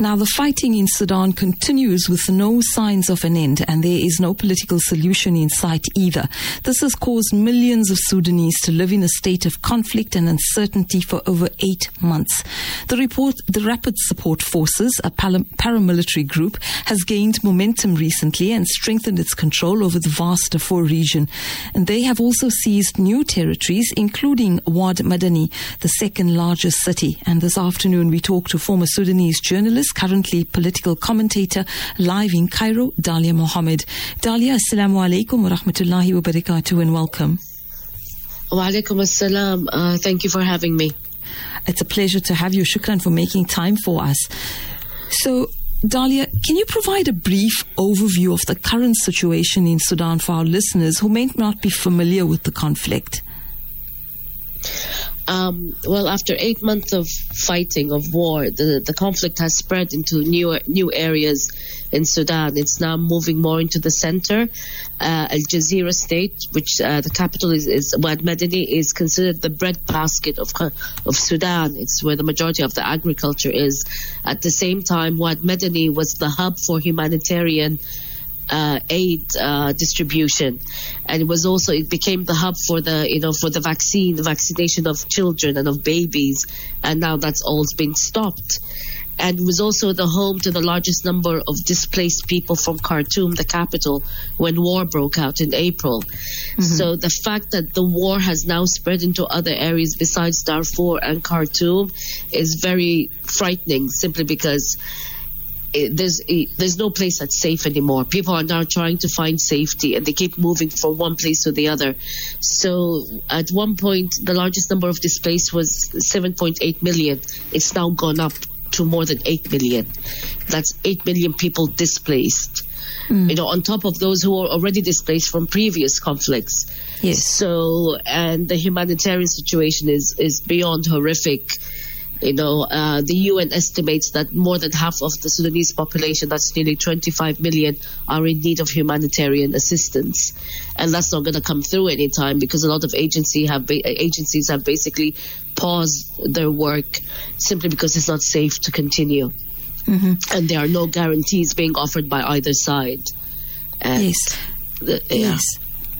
Now, the fighting in Sudan continues with no signs of an end, and there is no political solution in sight either. This has caused millions of Sudanese to live in a state of conflict and uncertainty for over eight months. The report, the Rapid Support Forces, a paramilitary group, has gained momentum recently and strengthened its control over the vast Darfur region. And they have also seized new territories, including Wad Madani, the second largest city. And this afternoon, we talked to former Sudanese journalist currently political commentator, live in Cairo, Dalia Mohammed. Dalia, Assalamu alaikum wa rahmatullahi wa barakatuh and welcome. Wa alaikum assalam. Uh, thank you for having me. It's a pleasure to have you. Shukran for making time for us. So, Dalia, can you provide a brief overview of the current situation in Sudan for our listeners who may not be familiar with the conflict? Um, well, after eight months of fighting, of war, the, the conflict has spread into new, new areas in Sudan. It's now moving more into the center. Uh, Al Jazirah state, which uh, the capital is, is Wad Madani, is considered the breadbasket of, of Sudan. It's where the majority of the agriculture is. At the same time, Wad Madani was the hub for humanitarian uh, aid uh, distribution, and it was also it became the hub for the you know for the vaccine, the vaccination of children and of babies, and now that's all been stopped. And was also the home to the largest number of displaced people from Khartoum, the capital, when war broke out in April. Mm-hmm. So the fact that the war has now spread into other areas besides Darfur and Khartoum is very frightening, simply because there's there's no place that's safe anymore. People are now trying to find safety, and they keep moving from one place to the other. So at one point, the largest number of displaced was 7.8 million. It's now gone up to more than 8 million. That's 8 million people displaced. Mm. You know, on top of those who are already displaced from previous conflicts. Yes. So, and the humanitarian situation is is beyond horrific you know, uh, the UN estimates that more than half of the Sudanese population, that's nearly 25 million, are in need of humanitarian assistance, and that's not going to come through anytime because a lot of agency have ba- agencies have basically paused their work simply because it's not safe to continue, mm-hmm. and there are no guarantees being offered by either side. And yes. The, yeah. Yes.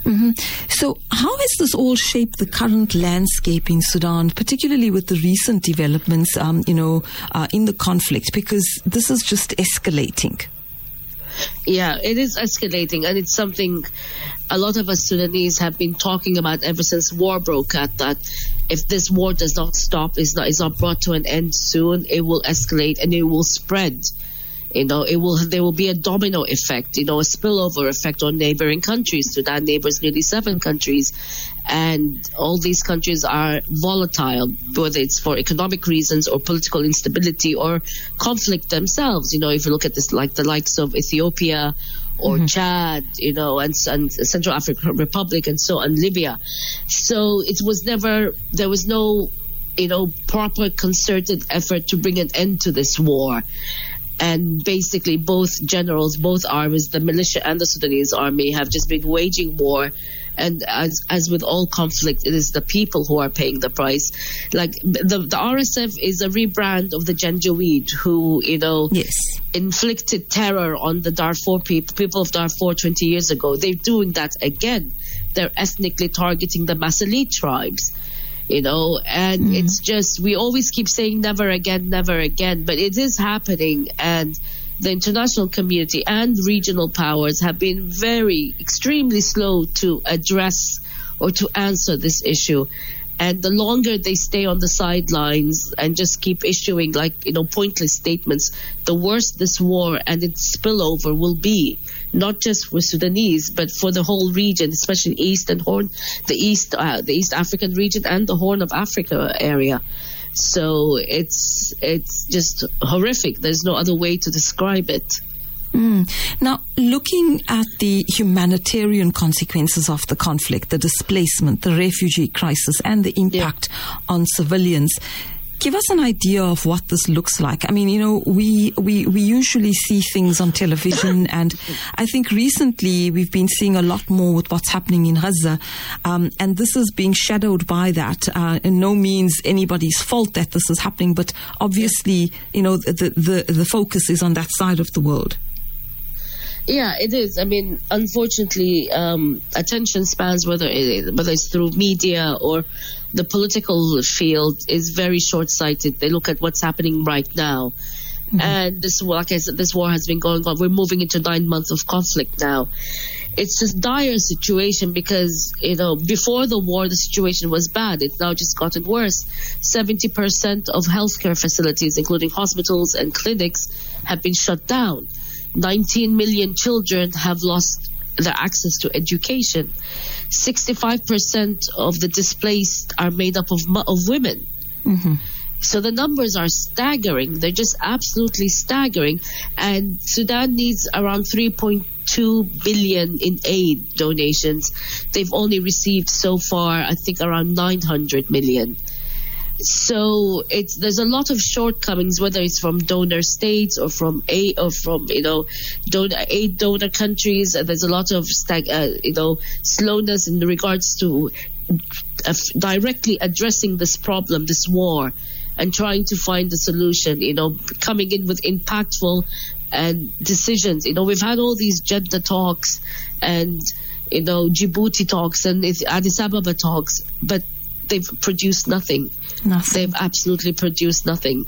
Mm-hmm. So, how has this all shaped the current landscape in Sudan, particularly with the recent developments, um, you know, uh, in the conflict? Because this is just escalating. Yeah, it is escalating, and it's something a lot of us Sudanese have been talking about ever since war broke out. That if this war does not stop, is not is not brought to an end soon, it will escalate and it will spread you know, it will there will be a domino effect, you know, a spillover effect on neighboring countries. Sudan neighbors nearly seven countries, and all these countries are volatile, whether it's for economic reasons or political instability or conflict themselves. You know, if you look at this, like the likes of Ethiopia or mm-hmm. Chad, you know, and, and Central African Republic and so on, Libya. So it was never there was no you know proper concerted effort to bring an end to this war and basically both generals, both armies, the militia and the Sudanese army, have just been waging war. And as as with all conflict, it is the people who are paying the price. Like the the RSF is a rebrand of the Janjaweed, who you know yes. inflicted terror on the Darfur people, people of Darfur 20 years ago. They're doing that again. They're ethnically targeting the Masalit tribes you know and mm-hmm. it's just we always keep saying never again never again but it is happening and the international community and regional powers have been very extremely slow to address or to answer this issue and the longer they stay on the sidelines and just keep issuing like you know pointless statements the worse this war and its spillover will be not just for Sudanese, but for the whole region, especially East and Horn, the East, uh, the East African region, and the Horn of Africa area. So it's it's just horrific. There's no other way to describe it. Mm. Now, looking at the humanitarian consequences of the conflict, the displacement, the refugee crisis, and the impact yeah. on civilians, give us an idea of what this looks like. I mean, you know, we, we, we usually see things on television, and I think recently we've been seeing a lot more with what's happening in Gaza, um, and this is being shadowed by that. Uh, in no means anybody's fault that this is happening, but obviously, you know, the, the, the focus is on that side of the world. Yeah, it is. I mean, unfortunately, um, attention spans, whether it, whether it's through media or the political field, is very short-sighted. They look at what's happening right now, mm-hmm. and this, like I said, this war has been going on. We're moving into nine months of conflict now. It's a dire situation because you know before the war the situation was bad. It's now just gotten worse. Seventy percent of healthcare facilities, including hospitals and clinics, have been shut down 19 million children have lost their access to education. 65% of the displaced are made up of, of women. Mm-hmm. So the numbers are staggering. They're just absolutely staggering. And Sudan needs around 3.2 billion in aid donations. They've only received so far, I think, around 900 million. So it's there's a lot of shortcomings, whether it's from donor states or from aid or from you know donor aid donor countries. There's a lot of stag, uh, you know slowness in regards to uh, directly addressing this problem, this war, and trying to find a solution. You know, coming in with impactful and decisions. You know, we've had all these Jeddah talks and you know Djibouti talks and Addis Ababa talks, but they've produced nothing. Nothing. They've absolutely produced nothing.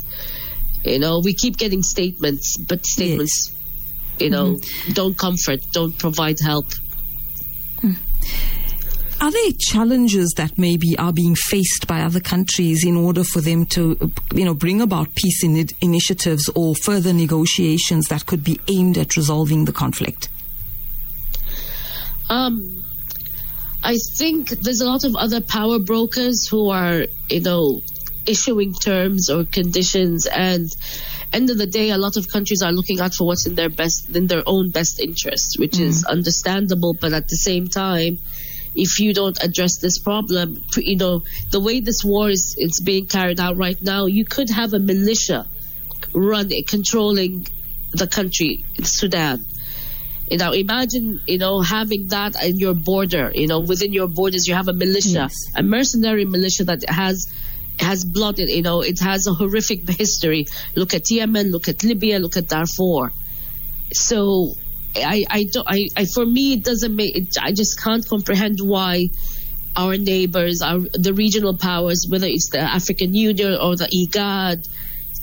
You know, we keep getting statements, but statements, yes. you know, mm-hmm. don't comfort, don't provide help. Hmm. Are there challenges that maybe are being faced by other countries in order for them to, you know, bring about peace in initiatives or further negotiations that could be aimed at resolving the conflict? Um, I think there's a lot of other power brokers who are, you know, issuing terms or conditions and end of the day a lot of countries are looking out for what's in their best in their own best interest which mm. is understandable but at the same time if you don't address this problem you know the way this war is it's being carried out right now you could have a militia run controlling the country Sudan you know, imagine, you know, having that in your border, you know, within your borders, you have a militia, yes. a mercenary militia that has has blood, you know, it has a horrific history. Look at Yemen, look at Libya, look at Darfur. So, I, I don't, I, I for me, it doesn't make, it, I just can't comprehend why our neighbors, our, the regional powers, whether it's the African Union or the IGAD,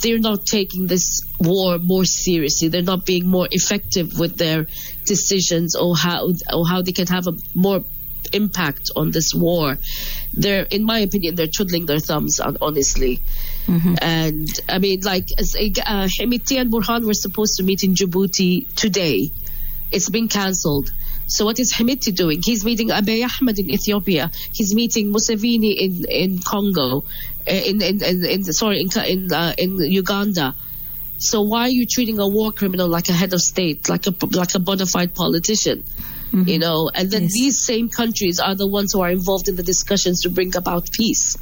they're not taking this war more seriously. They're not being more effective with their decisions or how or how they can have a more impact on this war. They're, in my opinion, they're twiddling their thumbs, honestly. Mm-hmm. And I mean, like, uh, and Burhan were supposed to meet in Djibouti today. It's been cancelled. So what is Hemeti doing? He's meeting Abiy Ahmed in Ethiopia. He's meeting Museveni in in Congo, uh, in in, in, in sorry in in, uh, in Uganda. So why are you treating a war criminal like a head of state, like a like a bona fide politician? Mm-hmm. You know, and then yes. these same countries are the ones who are involved in the discussions to bring about peace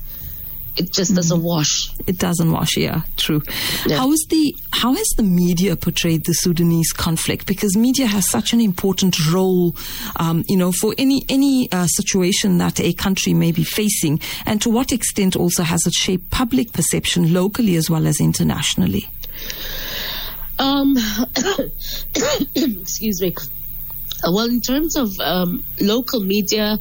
it just doesn't mm. wash. It doesn't wash, yeah, true. Yeah. How is the how has the media portrayed the Sudanese conflict? Because media has such an important role, um, you know, for any any uh, situation that a country may be facing, and to what extent also has it shaped public perception locally as well as internationally? Um, excuse me. Well, in terms of um, local media,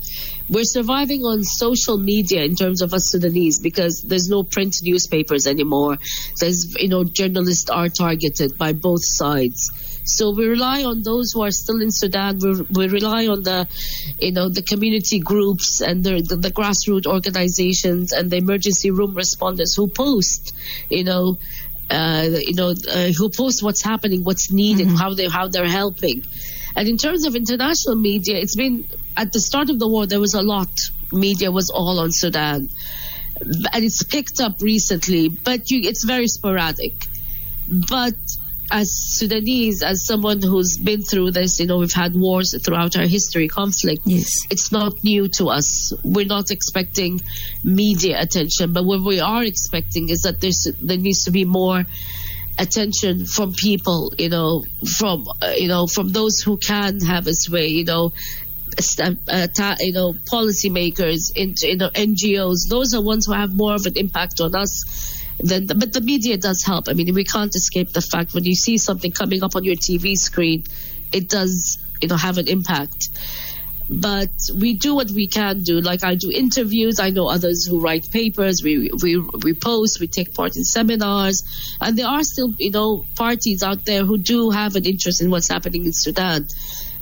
we're surviving on social media in terms of us Sudanese because there's no print newspapers anymore. There's, you know, journalists are targeted by both sides. So we rely on those who are still in Sudan. We, we rely on the, you know, the community groups and the, the, the grassroots organizations and the emergency room responders who post, you know, uh, you know, uh, who post what's happening, what's needed, mm-hmm. how they how they're helping. And in terms of international media, it's been at the start of the war there was a lot. Media was all on Sudan, and it's picked up recently, but you, it's very sporadic. But as Sudanese, as someone who's been through this, you know, we've had wars throughout our history, conflict. Yes. It's not new to us. We're not expecting media attention, but what we are expecting is that there's there needs to be more attention from people, you know, from uh, you know, from those who can have a sway, you know, Uh, you know, policymakers, in, you know, NGOs. Those are ones who have more of an impact on us. Than the, but the media does help. I mean, we can't escape the fact when you see something coming up on your TV screen, it does, you know, have an impact. But we do what we can do. Like I do interviews. I know others who write papers. We we we post. We take part in seminars, and there are still, you know, parties out there who do have an interest in what's happening in Sudan,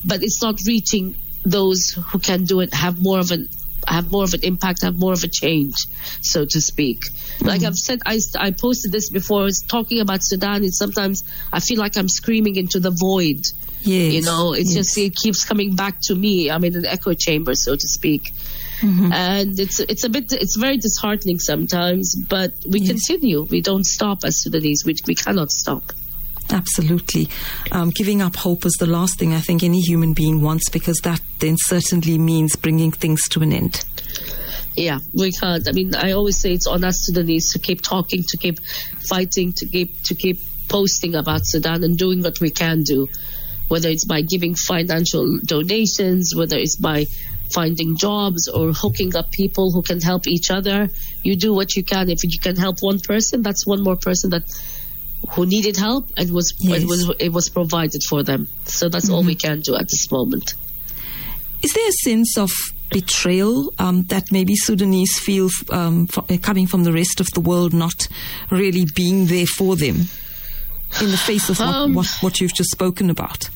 but it's not reaching those who can do it have more of an have more of an impact, have more of a change, so to speak. Like mm-hmm. I've said, I, I posted this before. It's talking about Sudan. It's sometimes I feel like I'm screaming into the void. Yes. You know, it's yes. just it keeps coming back to me. I'm in an echo chamber, so to speak. Mm-hmm. And it's it's a bit it's very disheartening sometimes, but we Yes. continue. We don't stop as Sudanese. We we cannot stop. Absolutely. Um, giving up hope is the last thing I think any human being wants because that then certainly means bringing things to an end. Yeah, we can't. I mean, I always say it's on us Sudanese to keep talking, to keep fighting, to keep to keep posting about Sudan and doing what we can do, whether it's by giving financial donations, whether it's by finding jobs or hooking up people who can help each other. You do what you can. If you can help one person, that's one more person that who needed help and was Yes. it was it was provided for them. So that's all we can do at this moment. Is there a sense of betrayal um, that maybe Sudanese feel um, fro- uh, coming from the rest of the world not really being there for them in the face of what, Um, what, what you've just spoken about?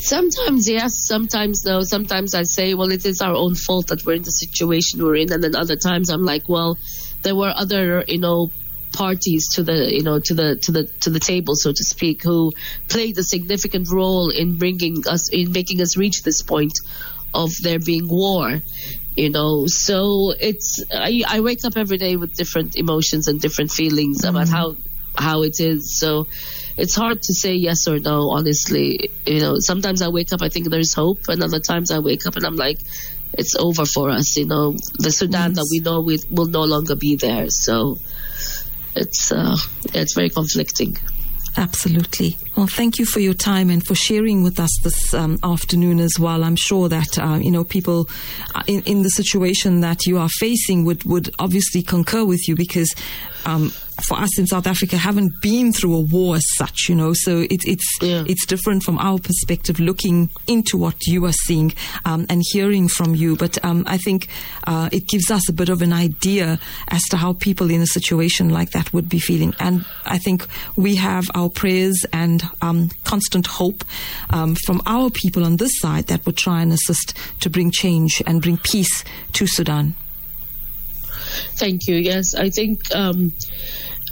Sometimes yes, sometimes no. Sometimes I say, well, it is our own fault that we're in the situation we're in, and then other times I'm like, well, there were other, you know, parties to the, you know, to the to the to the table, so to speak, who played a significant role in bringing us, in making us reach this point of there being war. You know, so it's I, I wake up every day with different emotions and different feelings about mm-hmm. how how it is. So it's hard to say yes or no, honestly. You know, sometimes I wake up, I think there's hope, and other times I wake up and I'm like, it's over for us. You know, the Sudan that we know we will no longer be there. So it's uh, it's very conflicting. Absolutely. Well, thank you for your time and for sharing with us this um, afternoon as well. I'm sure that uh, you know people uh, in, in the situation that you are facing would would obviously concur with you because. Um, for us in South Africa, haven't been through a war as such, you know. So it's it's Yeah. it's different from our perspective, looking into what you are seeing um, and hearing from you. But um, I think uh, it gives us a bit of an idea as to how people in a situation like that would be feeling. And I think we have our prayers and um, constant hope um, from our people on this side that would try and assist to bring change and bring peace to Sudan. Thank you. Yes, I think um,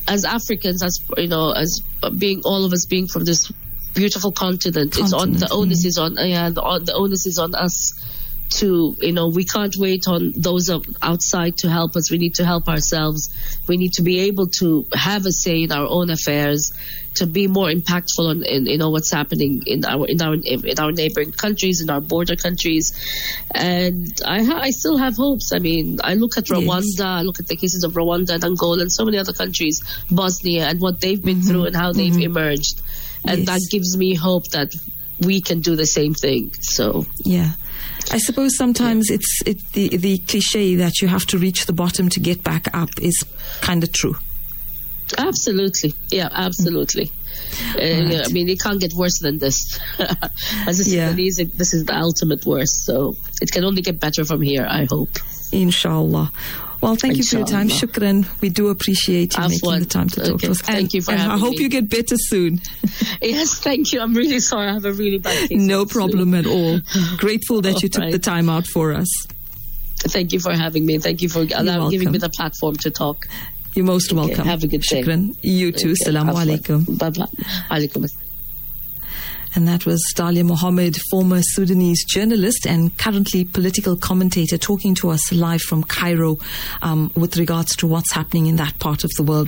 as Africans, as you know, as being all of us being from this beautiful continent, it's on the Continent, onus is on yeah the, the onus is on us to you know we can't wait on those outside to help us. We need to help ourselves. We need to be able to have a say in our own affairs, to be more impactful on in you know what's happening in our in our in our neighboring countries, in our border countries, and I ha- I still have hopes. I mean, I look at Yes. Rwanda, I look at the cases of Rwanda and Angola and so many other countries, Bosnia, and what they've been mm-hmm. through and how they've mm-hmm. emerged, and Yes. that gives me hope that we can do the same thing. So Yeah. I suppose sometimes it's it, the the cliche that you have to reach the bottom to get back up is kind of true. absolutely, yeah, absolutely. Uh, yeah, I mean, it can't get worse than this. As a Yeah. This is the ultimate worst. So it can only get better from here. I hope. Inshallah. Well, thank you for your time. Shukran. We do appreciate you Afwan. making the time to talk Okay. to us. Thank you for and I hope me. you get better soon. Yes, thank you. I'm really sorry. I have a really bad case. no of the flu. problem at all. Grateful that you took All the time out for us. Thank you for having me. Thank you for allowing, giving me the platform to talk. You're most Okay, welcome. have a good day. Shukran. You too. Salamu alaikum. Bye bye. Alaikum. And that was Dalia Mohammed, former Sudanese journalist and currently political commentator, talking to us live from Cairo um, with regards to what's happening in that part of the world.